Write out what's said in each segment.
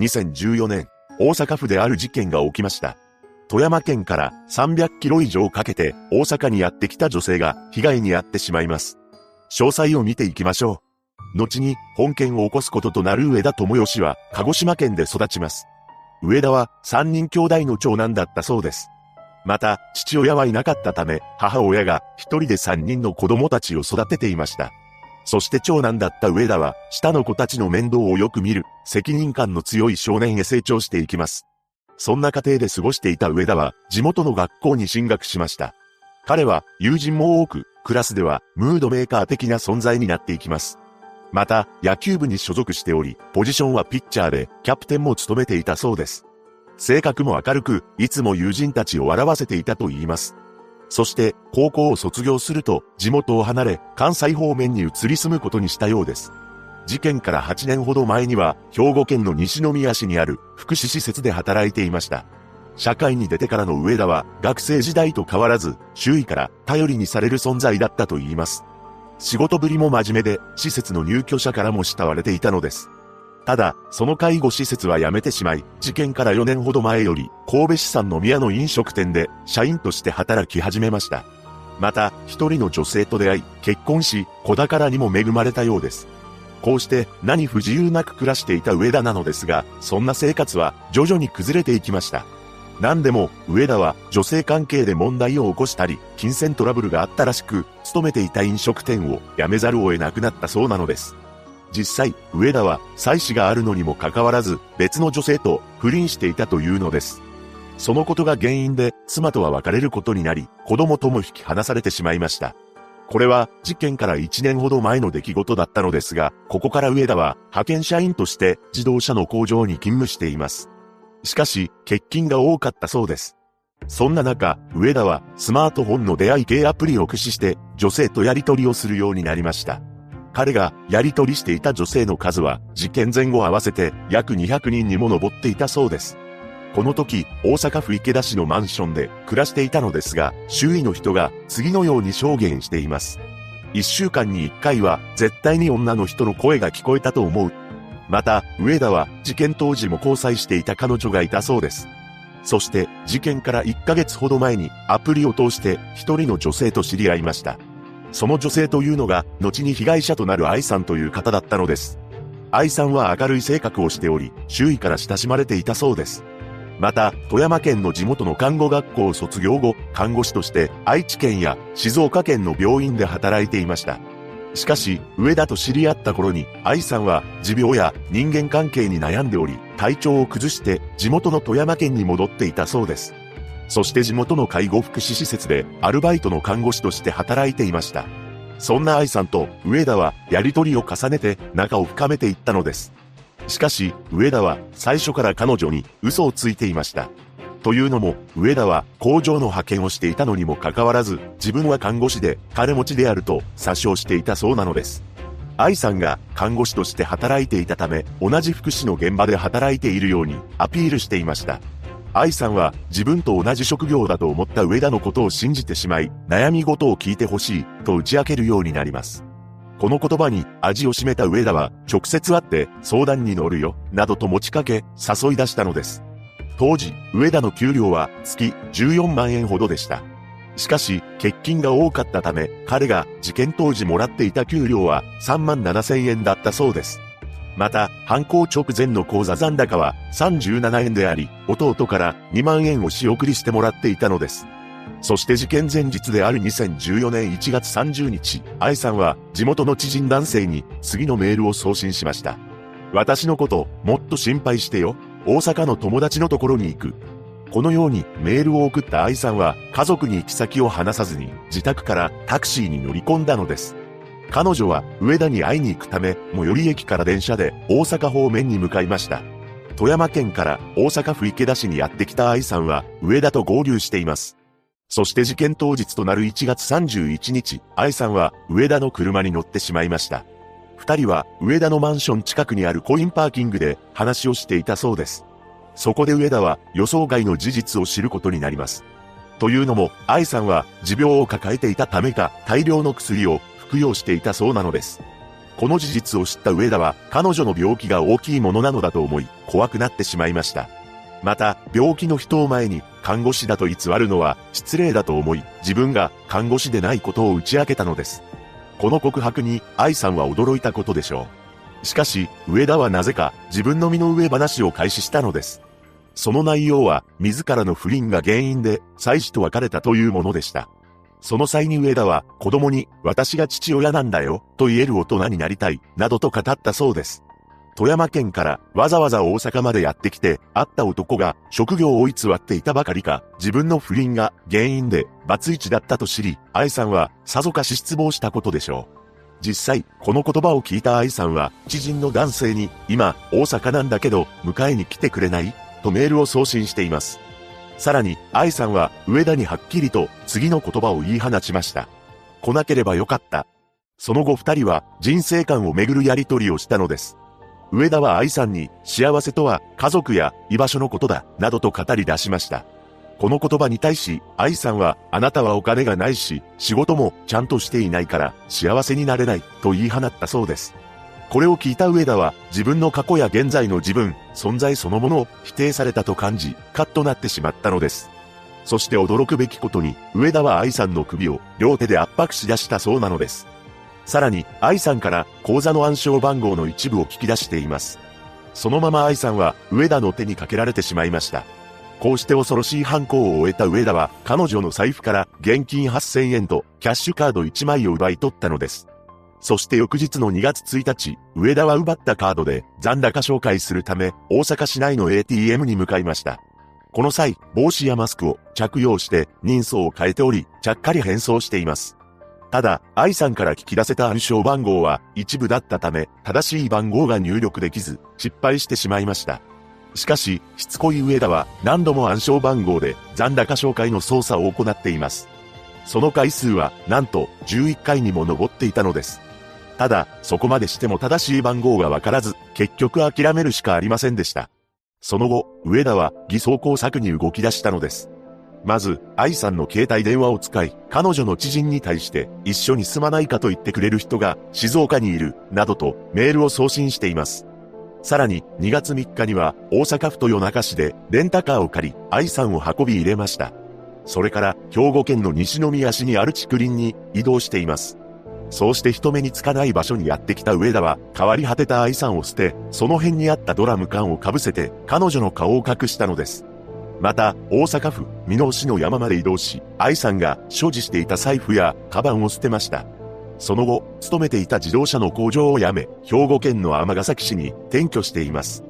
2014年、大阪府である事件が起きました。富山県から300キロ以上かけて大阪にやってきた女性が被害に遭ってしまいます。詳細を見ていきましょう。後に本件を起こすこととなる上田智義は鹿児島県で育ちます。上田は3人兄弟の長男だったそうです。また、父親はいなかったため、母親が一人で3人の子供たちを育てていました。そして長男だった上田は、下の子たちの面倒をよく見る、責任感の強い少年へ成長していきます。そんな家庭で過ごしていた上田は、地元の学校に進学しました。彼は、友人も多く、クラスでは、ムードメーカー的な存在になっていきます。また、野球部に所属しており、ポジションはピッチャーで、キャプテンも務めていたそうです。性格も明るく、いつも友人たちを笑わせていたと言います。そして、高校を卒業すると、地元を離れ、関西方面に移り住むことにしたようです。事件から8年ほど前には、兵庫県の西宮市にある福祉施設で働いていました。社会に出てからの上田は、学生時代と変わらず、周囲から頼りにされる存在だったと言います。仕事ぶりも真面目で、施設の入居者からも慕われていたのです。ただ、その介護施設は辞めてしまい、事件から4年ほど前より、神戸市産の宮の飲食店で、社員として働き始めました。また、一人の女性と出会い、結婚し、子宝にも恵まれたようです。こうして何不自由なく暮らしていた上田なのですが、そんな生活は徐々に崩れていきました。何でも、上田は女性関係で問題を起こしたり、金銭トラブルがあったらしく、勤めていた飲食店を辞めざるを得なくなったそうなのです。実際、上田は、妻子があるのにもかかわらず、別の女性と不倫していたというのです。そのことが原因で、妻とは別れることになり、子供とも引き離されてしまいました。これは、事件から1年ほど前の出来事だったのですが、ここから上田は、派遣社員として自動車の工場に勤務しています。しかし、欠勤が多かったそうです。そんな中、上田はスマートフォンの出会い系アプリを駆使して女性とやり取りをするようになりました。彼がやり取りしていた女性の数は事件前後合わせて約200人にも上っていたそうです。この時、大阪府池田市のマンションで暮らしていたのですが、周囲の人が次のように証言しています。一週間に一回は絶対に女の人の声が聞こえたと思う。また、上田は事件当時も交際していた彼女がいたそうです。そして、事件から1ヶ月ほど前にアプリを通して一人の女性と知り合いました。その女性というのが、後に被害者となる愛さんという方だったのです。愛さんは明るい性格をしており、周囲から親しまれていたそうです。また、富山県の地元の看護学校を卒業後、看護師として愛知県や静岡県の病院で働いていました。しかし、上田と知り合った頃に、愛さんは持病や人間関係に悩んでおり、体調を崩して地元の富山県に戻っていたそうです。そして地元の介護福祉施設でアルバイトの看護師として働いていました。そんな愛さんと上田はやりとりを重ねて仲を深めていったのです。しかし、上田は最初から彼女に嘘をついていました。というのも、上田は工場の派遣をしていたのにもかかわらず、自分は看護師で金持ちであると詐称していたそうなのです。愛さんが看護師として働いていたため、同じ福祉の現場で働いているようにアピールしていました。愛さんは自分と同じ職業だと思った上田のことを信じてしまい、悩み事を聞いてほしいと打ち明けるようになります。この言葉に味を占めた上田は直接会って相談に乗るよ、などと持ちかけ誘い出したのです。当時、上田の給料は月14万円ほどでした。しかし、欠勤が多かったため、彼が事件当時もらっていた給料は3万7千円だったそうです。また、犯行直前の口座残高は37円であり、弟から2万円を仕送りしてもらっていたのです。そして事件前日である2014年1月30日、愛さんは地元の知人男性に次のメールを送信しました。私のこと、もっと心配してよ。大阪の友達のところに行く。このようにメールを送った愛さんは家族に行き先を話さずに自宅からタクシーに乗り込んだのです。彼女は上田に会いに行くため、最寄り駅から電車で大阪方面に向かいました。富山県から大阪府池田市にやってきた愛さんは上田と合流しています。そして事件当日となる1月31日、愛さんは上田の車に乗ってしまいました。二人は上田のマンション近くにあるコインパーキングで話をしていたそうです。そこで上田は予想外の事実を知ることになります。というのも、愛さんは持病を抱えていたためか大量の薬を服用していたそうなのです。この事実を知った上田は、彼女の病気が大きいものなのだと思い、怖くなってしまいました。また、病気の人を前に、看護師だと偽るのは、失礼だと思い、自分が看護師でないことを打ち明けたのです。この告白に、愛さんは驚いたことでしょう。しかし、上田はなぜか、自分の身の上話を開始したのです。その内容は、自らの不倫が原因で、妻子と別れたというものでした。その際に上田は、子供に、私が父親なんだよ、と言える大人になりたい、などと語ったそうです。富山県からわざわざ大阪までやってきて、会った男が職業を偽っていたばかりか、自分の不倫が原因でバツイチだったと知り、愛さんはさぞかし失望したことでしょう。実際、この言葉を聞いた愛さんは、知人の男性に、今、大阪なんだけど、迎えに来てくれない？とメールを送信しています。さらに、愛さんは、上田にはっきりと、次の言葉を言い放ちました。来なければよかった。その後二人は、人生観をめぐるやりとりをしたのです。上田は愛さんに、幸せとは、家族や居場所のことだ、などと語り出しました。この言葉に対し、愛さんは、あなたはお金がないし、仕事もちゃんとしていないから、幸せになれない、と言い放ったそうです。これを聞いた上田は、自分の過去や現在の自分、存在そのものを否定されたと感じ、カッとなってしまったのです。そして驚くべきことに、上田は愛さんの首を両手で圧迫し出したそうなのです。さらに、愛さんから口座の暗証番号の一部を聞き出しています。そのまま愛さんは上田の手にかけられてしまいました。こうして恐ろしい犯行を終えた上田は彼女の財布から現金8000円とキャッシュカード1枚を奪い取ったのです。そして翌日の2月1日、上田は奪ったカードで残高紹介するため大阪市内の ATM に向かいました。この際、帽子やマスクを着用して人相を変えており、ちゃっかり変装しています。ただ、愛さんから聞き出せた暗証番号は一部だったため、正しい番号が入力できず、失敗してしまいました。しかし、しつこい上田は何度も暗証番号で残高紹介の操作を行っています。その回数は、なんと11回にも上っていたのです。ただ、そこまでしても正しい番号がわからず、結局諦めるしかありませんでした。その後、上田は偽装工作に動き出したのです。まず、愛さんの携帯電話を使い、彼女の知人に対して、一緒に住まないかと言ってくれる人が、静岡にいる、などと、メールを送信しています。さらに、2月3日には、大阪府豊中市で、レンタカーを借り、愛さんを運び入れました。それから、兵庫県の西宮市にある竹林に、移動しています。そうして人目につかない場所にやってきた上田は、変わり果てた愛さんを捨て、その辺にあったドラム缶をかぶせて、彼女の顔を隠したのです。また、大阪府、美濃市の山まで移動し、愛さんが所持していた財布や、カバンを捨てました。その後、勤めていた自動車の工場を辞め、兵庫県の尼崎市に転居しています。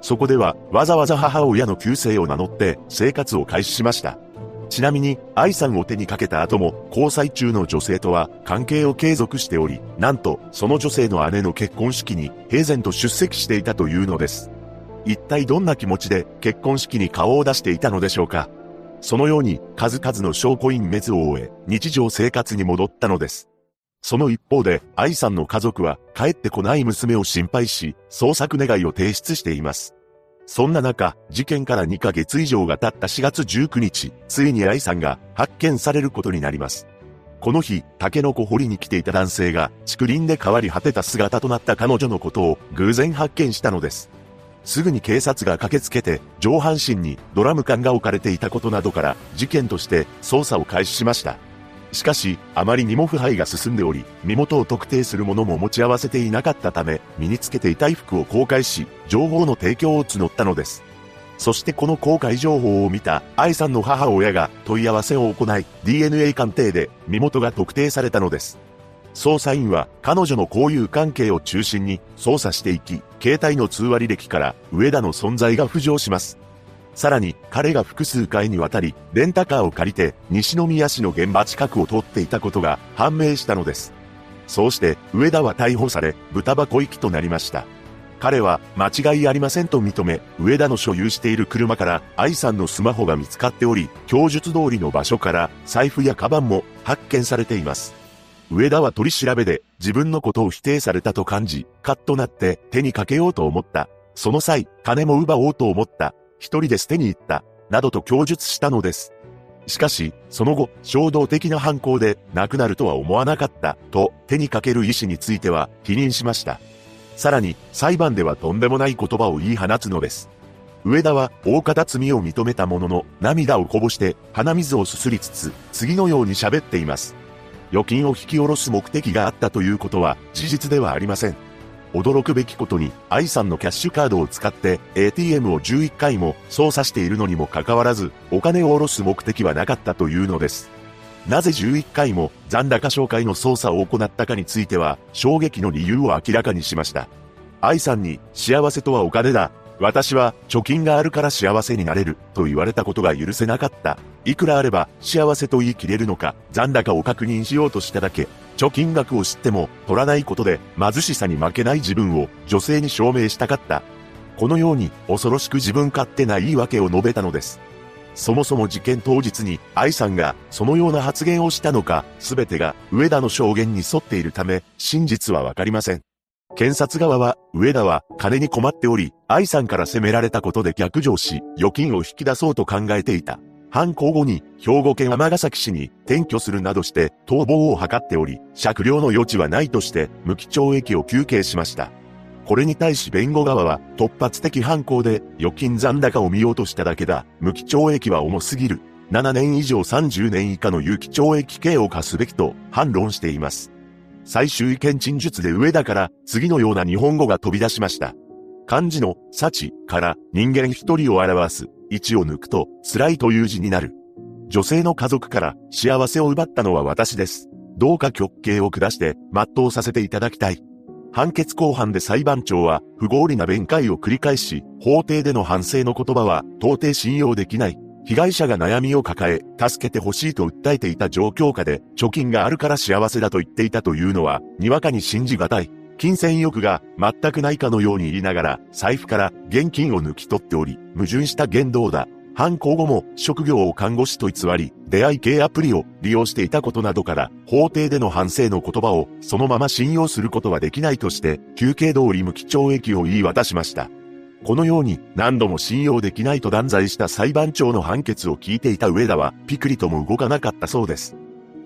そこでは、わざわざ母親の旧姓を名乗って生活を開始しました。ちなみに、愛さんを手にかけた後も、交際中の女性とは関係を継続しており、なんと、その女性の姉の結婚式に平然と出席していたというのです。一体どんな気持ちで結婚式に顔を出していたのでしょうか？そのように数々の証拠隠滅を終え、日常生活に戻ったのです。その一方で、愛さんの家族は帰ってこない娘を心配し、捜索願いを提出しています。そんな中、事件から2ヶ月以上が経った4月19日、ついに愛さんが発見されることになります。この日、タケノコ掘りに来ていた男性が、竹林で変わり果てた姿となった彼女のことを偶然発見したのです。すぐに警察が駆けつけて、上半身にドラム缶が置かれていたことなどから、事件として捜査を開始しました。しかし、あまりにも腐敗が進んでおり、身元を特定するものも持ち合わせていなかったため、身につけていた衣服を公開し、情報の提供を募ったのです。そしてこの公開情報を見た愛さんの母親が問い合わせを行い、DNA 鑑定で身元が特定されたのです。捜査員は彼女の交友関係を中心に捜査していき、携帯の通話履歴から上田の存在が浮上します。さらに、彼が複数回にわたり、レンタカーを借りて、西宮市の現場近くを通っていたことが判明したのです。そうして、上田は逮捕され、豚箱行きとなりました。彼は、間違いありませんと認め、上田の所有している車から、愛さんのスマホが見つかっており、供述通りの場所から、財布やカバンも発見されています。上田は取り調べで、自分のことを否定されたと感じ、カッとなって手にかけようと思った。その際、金も奪おうと思った。一人で捨てに行った、などと供述したのです。しかし、その後、衝動的な犯行で亡くなるとは思わなかった、と手にかける意思については否認しました。さらに、裁判ではとんでもない言葉を言い放つのです。上田は大方罪を認めたものの、涙をこぼして鼻水をすすりつつ、次のように喋っています。預金を引き下ろす目的があったということは事実ではありません。驚くべきことに、愛さんのキャッシュカードを使って ATM を11回も操作しているのにもかかわらず、お金を下ろす目的はなかったというのです。なぜ11回も残高紹介の操作を行ったかについては、衝撃の理由を明らかにしました。愛さんに、幸せとはお金だ。私は貯金があるから幸せになれると言われたことが許せなかった。いくらあれば幸せと言い切れるのか残高を確認しようとしただけ。貯金額を知っても取らないことで貧しさに負けない自分を女性に証明したかった。このように恐ろしく自分勝手な言い訳を述べたのです。そもそも事件当日に愛さんがそのような発言をしたのか、すべてが上田の証言に沿っているため、真実はわかりません。検察側は、上田は金に困っており、愛さんから責められたことで逆上し、預金を引き出そうと考えていた。犯行後に兵庫県尼崎市に転居するなどして逃亡を図っており、酌量の余地はないとして無期懲役を求刑しました。これに対し弁護側は突発的犯行で預金残高を見ようとしただけだ。無期懲役は重すぎる。7年以上30年以下の有期懲役刑を課すべきと反論しています。最終意見陳述で上田から次のような日本語が飛び出しました。漢字の幸から人間一人を表す一を抜くと辛いという字になる。女性の家族から幸せを奪ったのは私です。どうか極刑を下して全うさせていただきたい。判決公判で裁判長は不合理な弁解を繰り返し、法廷での反省の言葉は到底信用できない。被害者が悩みを抱え、助けてほしいと訴えていた状況下で、貯金があるから幸せだと言っていたというのは、にわかに信じがたい。金銭欲が全くないかのように言いながら、財布から現金を抜き取っており、矛盾した言動だ。犯行後も職業を看護師と偽り、出会い系アプリを利用していたことなどから、法廷での反省の言葉をそのまま信用することはできないとして、休憩通り無期懲役を言い渡しました。このように何度も信用できないと断罪した裁判長の判決を聞いていた上田はピクリとも動かなかったそうです。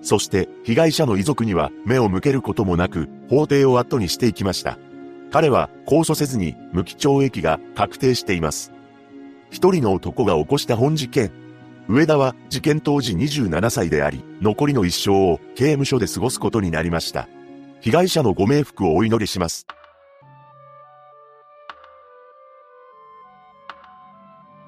そして被害者の遺族には目を向けることもなく法廷を後にしていきました。彼は控訴せずに無期懲役が確定しています。一人の男が起こした本事件。上田は事件当時27歳であり、残りの一生を刑務所で過ごすことになりました。被害者のご冥福をお祈りします。